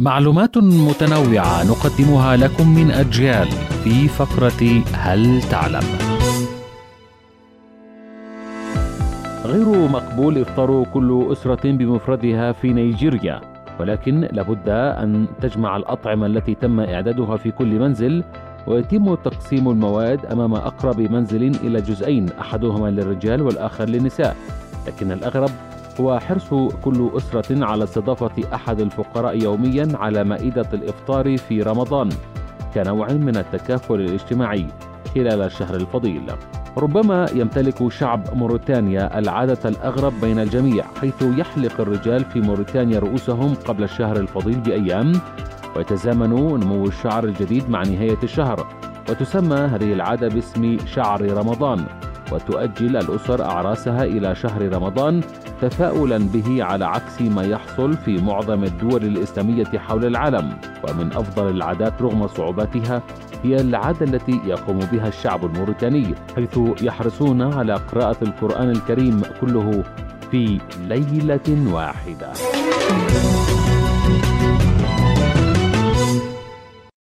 معلومات متنوعة نقدمها لكم من أجيال في فقرة هل تعلم؟ غير مقبول إفطار كل أسرة بمفردها في نيجيريا ولكن لابد أن تجمع الأطعمة التي تم إعدادها في كل منزل ويتم تقسيم المواد أمام أقرب منزل إلى جزئين أحدهما للرجال والآخر للنساء لكن الأغرب هو حرص كل أسرة على استضافة أحد الفقراء يوميا على مائدة الإفطار في رمضان كنوع من التكافل الاجتماعي خلال الشهر الفضيل. ربما يمتلك شعب موريتانيا العادة الأغرب بين الجميع حيث يحلق الرجال في موريتانيا رؤوسهم قبل الشهر الفضيل بأيام ويتزامن نمو الشعر الجديد مع نهاية الشهر وتسمى هذه العادة باسم شعر رمضان. وتؤجل الأسر أعراسها إلى شهر رمضان تفاؤلا به على عكس ما يحصل في معظم الدول الإسلامية حول العالم. ومن أفضل العادات رغم صعوباتها هي العادة التي يقوم بها الشعب الموريتاني حيث يحرصون على قراءة القرآن الكريم كله في ليلة واحدة.